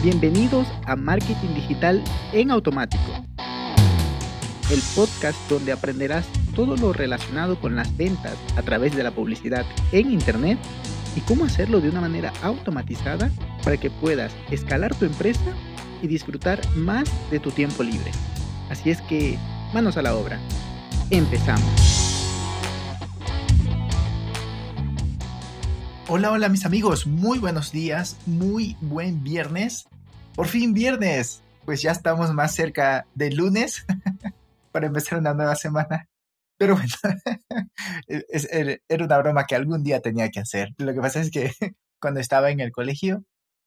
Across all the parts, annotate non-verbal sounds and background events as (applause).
Bienvenidos a Marketing Digital en Automático, el podcast donde aprenderás todo lo relacionado con las ventas a través de la publicidad en Internet y cómo hacerlo de una manera automatizada para que puedas escalar tu empresa y disfrutar más de tu tiempo libre. Así es que, manos a la obra. Empezamos. Hola, hola mis amigos, muy buenos días, muy buen viernes. Por fin viernes, pues ya estamos más cerca del lunes (laughs) para empezar una nueva semana. Pero bueno, (laughs) era una broma que algún día tenía que hacer. Lo que pasa es que (laughs) cuando estaba en el colegio,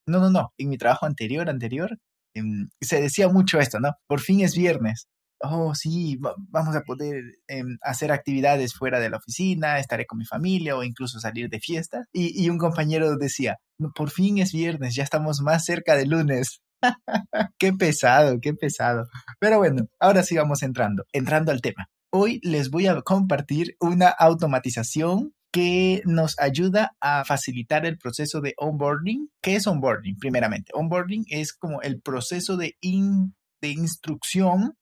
no, no, no, en mi trabajo anterior, anterior, em, se decía mucho esto, ¿no? Por fin es viernes. Oh, sí, vamos a poder em, hacer actividades fuera de la oficina, estaré con mi familia o incluso salir de fiesta. Y, y un compañero decía, por fin es viernes, ya estamos más cerca del lunes. (laughs) qué pesado, qué pesado. Pero bueno, ahora sí vamos entrando, entrando al tema. Hoy les voy a compartir una automatización que nos ayuda a facilitar el proceso de onboarding. ¿Qué es onboarding? Primeramente, onboarding es como el proceso de, de instrucción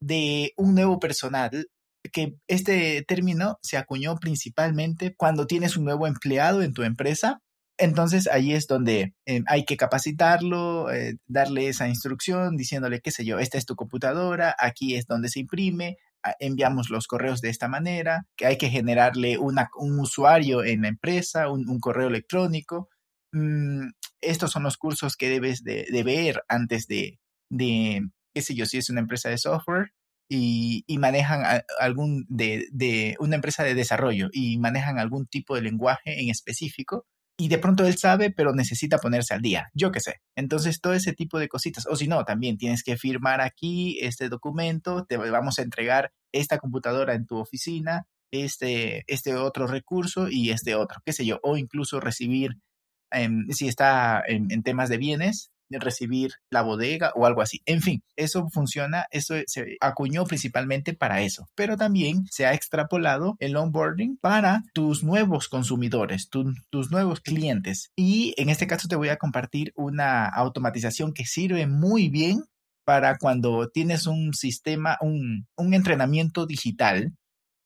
de un nuevo personal que este término se acuñó principalmente cuando tienes un nuevo empleado en tu empresa. Entonces ahí es donde eh, hay que capacitarlo, eh, darle esa instrucción, diciéndole, qué sé yo, esta es tu computadora, aquí es donde se imprime, enviamos los correos de esta manera, que hay que generarle un usuario en la empresa, un, correo electrónico. Mm, estos son los cursos que debes de, ver antes de, de, qué sé yo, si es una empresa de software y, manejan algún de, de, una empresa de desarrollo y manejan algún tipo de lenguaje en específico y de pronto él sabe, pero necesita ponerse al día, yo qué sé. Entonces, todo ese tipo de cositas. O si no, también tienes que firmar aquí este documento, te vamos a entregar esta computadora en tu oficina, este, este otro recurso y este otro, qué sé yo. O incluso recibir, em, si está en, temas de bienes, recibir la bodega o algo así. En fin, eso funciona, eso se acuñó principalmente para eso, pero también se ha extrapolado el onboarding para tus nuevos consumidores, tus nuevos clientes. Y en este caso te voy a compartir una automatización que sirve muy bien para cuando tienes un sistema, un, un entrenamiento digital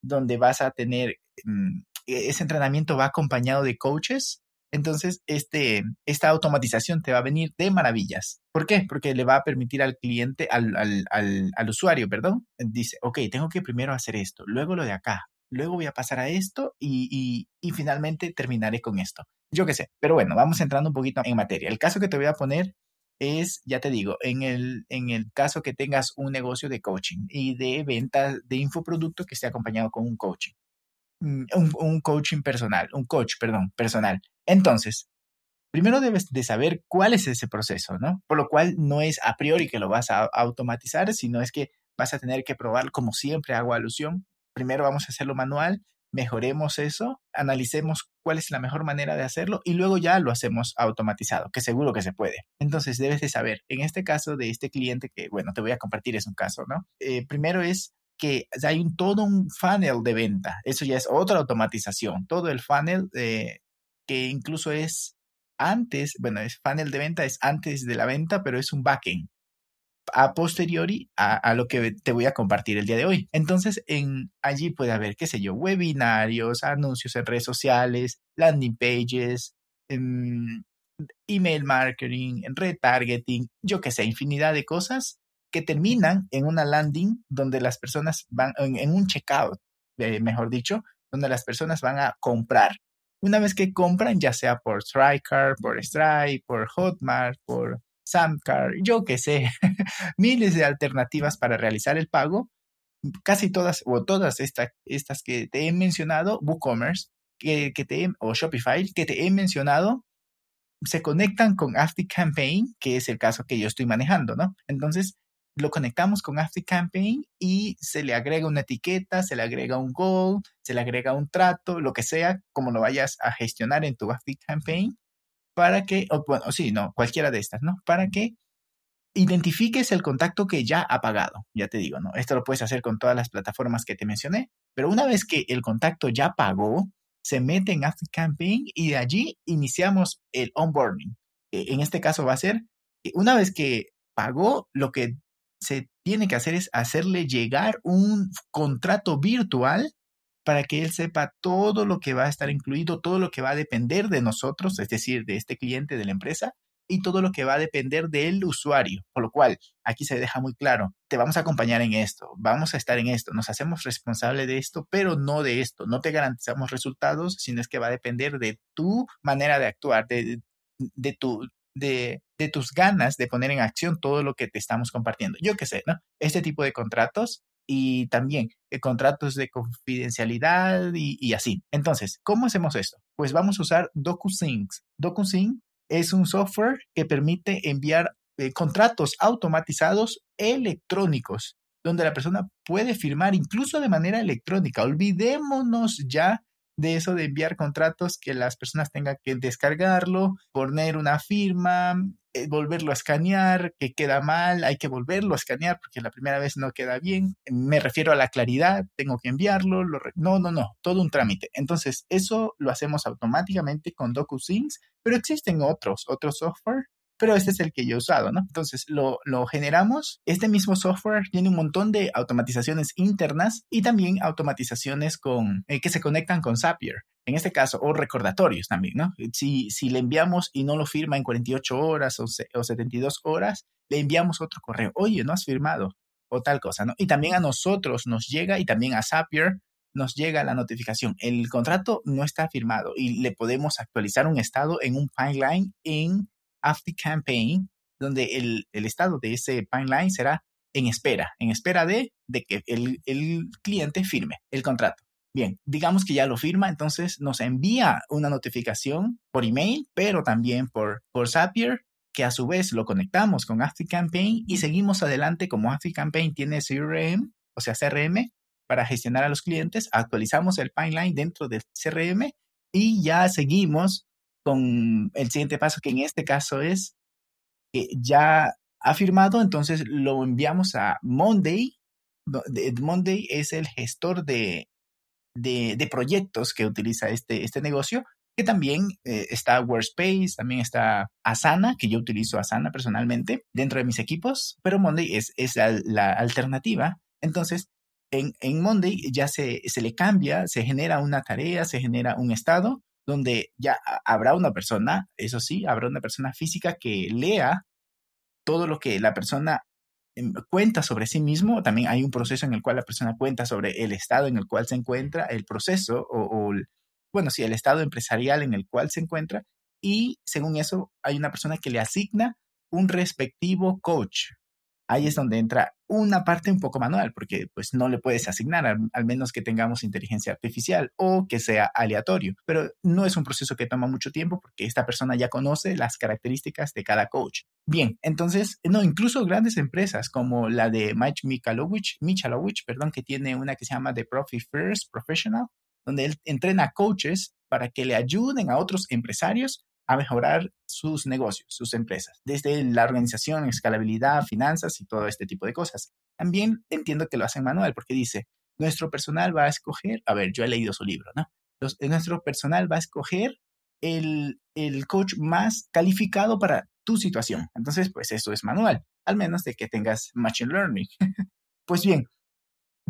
donde vas a tener, mm, ese entrenamiento va acompañado de coaches entonces, este, esta automatización te va a venir de maravillas. ¿Por qué? Porque le va a permitir al cliente, al, al, usuario, perdón, dice, ok, tengo que primero hacer esto, luego lo de acá, luego voy a pasar a esto y, y, finalmente terminaré con esto. Yo qué sé, pero bueno, vamos entrando un poquito en materia. El caso que te voy a poner es, ya te digo, en el, en el caso que tengas un negocio de coaching y de venta de infoproducto que esté acompañado con un coaching. Mm, un coaching personal, un coach, perdón, personal. Entonces, primero debes de saber cuál es ese proceso, ¿no? Por lo cual no es a priori que lo vas a automatizar, sino es que vas a tener que probar, como siempre hago alusión. Primero vamos a hacerlo manual, mejoremos eso, analicemos cuál es la mejor manera de hacerlo y luego ya lo hacemos automatizado, que seguro que se puede. Entonces debes de saber, en este caso de este cliente que, bueno, te voy a compartir, es un caso, ¿no? Eh, primero es que hay un, todo un funnel de venta. Eso ya es otra automatización. Todo el funnel eh, que incluso es antes, bueno, es funnel de venta, es antes de la venta, pero es un backend a posteriori a, lo que te voy a compartir el día de hoy. Entonces, en allí puede haber, qué sé yo, webinarios, anuncios en redes sociales, landing pages, em, email marketing, retargeting, yo qué sé, infinidad de cosas que terminan en una landing donde las personas van, en, un checkout, eh, mejor dicho, donde las personas van a comprar. Una vez que compran, ya sea por Striker, por Stripe, por Hotmart, por Samcar, yo qué sé, (laughs) miles de alternativas para realizar el pago, casi todas o todas estas que te he mencionado, WooCommerce, que, que te o Shopify, que te he mencionado, se conectan con Campaign, que es el caso que yo estoy manejando, ¿no? Entonces, lo conectamos con Campaign y se le agrega una etiqueta, se le agrega un goal, se le agrega un trato, lo que sea, como lo vayas a gestionar en tu Campaign, para que, o, bueno, sí, no, cualquiera de estas, ¿no? Para que identifiques el contacto que ya ha pagado, ya te digo, ¿no? Esto lo puedes hacer con todas las plataformas que te mencioné, pero una vez que el contacto ya pagó, se mete en Campaign y de allí iniciamos el onboarding. En este caso va a ser Una vez que pagó, lo que se tiene que hacer es hacerle llegar un contrato virtual para que él sepa todo lo que va a estar incluido, todo lo que va a depender de nosotros, es decir, de este cliente de la empresa, y todo lo que va a depender del usuario. Por lo cual, aquí se deja muy claro, te vamos a acompañar en esto, vamos a estar en esto, nos hacemos responsable de esto, pero no de esto. No te garantizamos resultados, sino es que va a depender de tu manera de actuar, de, de tu... De, de tus ganas de poner en acción todo lo que te estamos compartiendo. Yo qué sé, ¿no? Este tipo de contratos y también eh, contratos de confidencialidad y, así. Entonces, ¿cómo hacemos esto? Pues vamos a usar DocuSync. DocuSync es un software que permite enviar eh, contratos automatizados electrónicos, donde la persona puede firmar incluso de manera electrónica. Olvidémonos ya de eso de enviar contratos que las personas tengan que descargarlo, poner una firma, eh, volverlo a escanear, que queda mal, hay que volverlo a escanear porque la primera vez no queda bien. Me refiero a la claridad, tengo que enviarlo. no, no, no, todo un trámite. Entonces, eso lo hacemos automáticamente con DocuSync, pero existen otros, otros software pero este es el que yo he usado, ¿no? Entonces lo, lo, generamos. Este mismo software tiene un montón de automatizaciones internas y también automatizaciones con, eh, que se conectan con Zapier. En este caso, o recordatorios también, ¿no? Si, si le enviamos y no lo firma en 48 horas o, o 72 horas, le enviamos otro correo. Oye, no has firmado o tal cosa, ¿no? Y también a nosotros nos llega y también a Zapier nos llega la notificación. El contrato no está firmado y le podemos actualizar un estado en un pipeline en After Campaign, donde el, estado de ese pipeline será en espera, en espera de, que el, cliente firme el contrato. Bien, digamos que ya lo firma, entonces nos envía una notificación por email, pero también por, por Zapier, que a su vez lo conectamos con Campaign y seguimos adelante como Campaign tiene CRM, o sea, CRM, para gestionar a los clientes, actualizamos el pipeline dentro del CRM y ya seguimos con el siguiente paso, que en este caso es que ya ha firmado, entonces lo enviamos a Monday. Monday es el gestor de, de, proyectos que utiliza este, este negocio, que también eh, está Workspace, también está Asana, que yo utilizo Asana personalmente dentro de mis equipos, pero Monday es, es la, alternativa. Entonces, en, en Monday ya se, se le cambia, se genera una tarea, se genera un estado donde ya habrá una persona, eso sí, habrá una persona física que lea todo lo que la persona em, cuenta sobre sí mismo. También hay un proceso en el cual la persona cuenta sobre el estado en el cual se encuentra, el proceso o, bueno, sí, el estado empresarial en el cual se encuentra. Y según eso, hay una persona que le asigna un respectivo coach ahí es donde entra una parte un poco manual, porque pues no le puedes asignar, al, menos que tengamos inteligencia artificial o que sea aleatorio. Pero no es un proceso que toma mucho tiempo porque esta persona ya conoce las características de cada coach. Bien, entonces, no, incluso grandes empresas como la de Mike Michalowicz, Michalowicz, perdón, que tiene una que se llama The Profit First Professional, donde él entrena coaches para que le ayuden a otros empresarios a mejorar sus negocios, sus empresas, desde la organización, escalabilidad, finanzas y todo este tipo de cosas. También entiendo que lo hacen manual porque dice, nuestro personal va a escoger, a ver, yo he leído su libro, ¿no? nuestro personal va a escoger el, el coach más calificado para tu situación. Entonces, pues eso es manual, al menos de que tengas Machine Learning. (laughs) pues bien,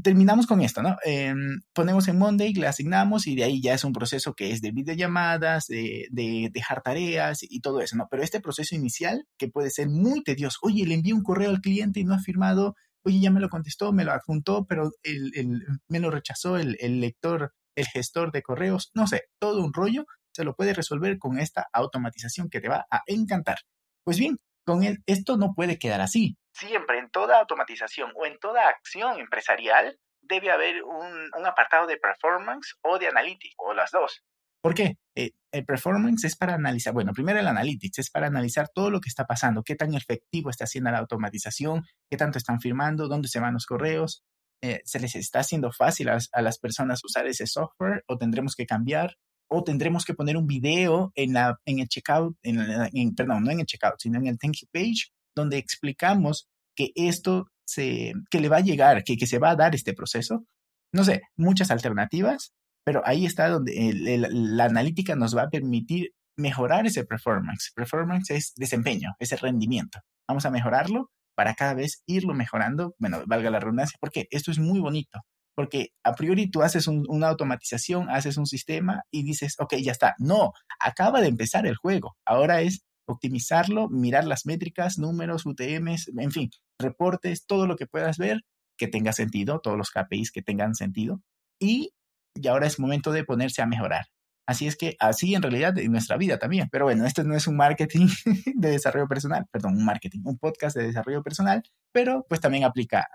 terminamos con esto, ¿no? Em, ponemos en Monday, le asignamos y de ahí ya es un proceso que es de videollamadas, de, de dejar tareas y todo eso, ¿no? Pero este proceso inicial, que puede ser muy tedioso, oye, le envié un correo al cliente y no ha firmado, oye, ya me lo contestó, me lo adjuntó, pero el, me lo rechazó el, el lector, el gestor de correos, no sé, todo un rollo, se lo puede resolver con esta automatización que te va a encantar. Pues bien, con esto no puede quedar así. Siempre en toda automatización o en toda acción empresarial debe haber un, apartado de performance o de analytics, o las dos. ¿Por qué? Eh, el performance es para analizar, bueno, primero el analytics es para analizar todo lo que está pasando, qué tan efectivo está haciendo la automatización, qué tanto están firmando, dónde se van los correos, eh, se les está haciendo fácil a, las personas usar ese software o tendremos que cambiar o tendremos que poner un video en, la, el checkout, perdón, no en el checkout, sino en el thank you page, donde explicamos que esto se, que le va a llegar, que, que se va a dar este proceso. No sé, muchas alternativas, pero ahí está donde la analítica nos va a permitir mejorar ese performance. Performance es desempeño, ese rendimiento. Vamos a mejorarlo para cada vez irlo mejorando. Bueno, valga la redundancia, porque esto es muy bonito. Porque a priori tú haces una automatización, haces un sistema y dices, ok, ya está. No, acaba de empezar el juego. Ahora es optimizarlo, mirar las métricas, números, UTMs, en fin, reportes, todo lo que puedas ver que tenga sentido, todos los KPIs que tengan sentido. Y, y ahora es momento de ponerse a mejorar. Así es que así en realidad en nuestra vida también. Pero bueno, esto no es un marketing (laughs) de desarrollo personal, perdón, un marketing, un podcast de desarrollo personal, pero pues también aplica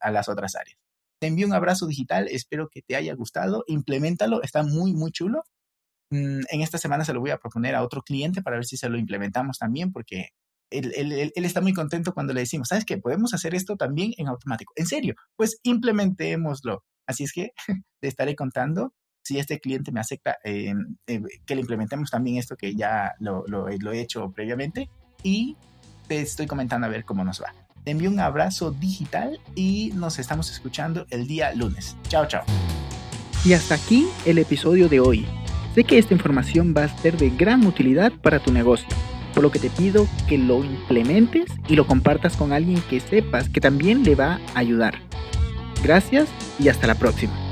a, las otras áreas. Te envío un abrazo digital, espero que te haya gustado, implementalo, está muy, muy chulo. Mm, en esta semana se lo voy a proponer a otro cliente para ver si se lo implementamos también, porque él, está muy contento cuando le decimos, ¿sabes qué? Podemos hacer esto también en automático. En serio, pues implementémoslo. Así es que (laughs) te estaré contando si este cliente me acepta eh, que le implementemos también esto que ya lo, lo, lo, he hecho previamente y te estoy comentando a ver cómo nos va. Te envío un abrazo digital y nos estamos escuchando el día lunes. Chao, chao. Y hasta aquí el episodio de hoy. Sé que esta información va a ser de gran utilidad para tu negocio, por lo que te pido que lo implementes y lo compartas con alguien que sepas que también le va a ayudar. Gracias y hasta la próxima.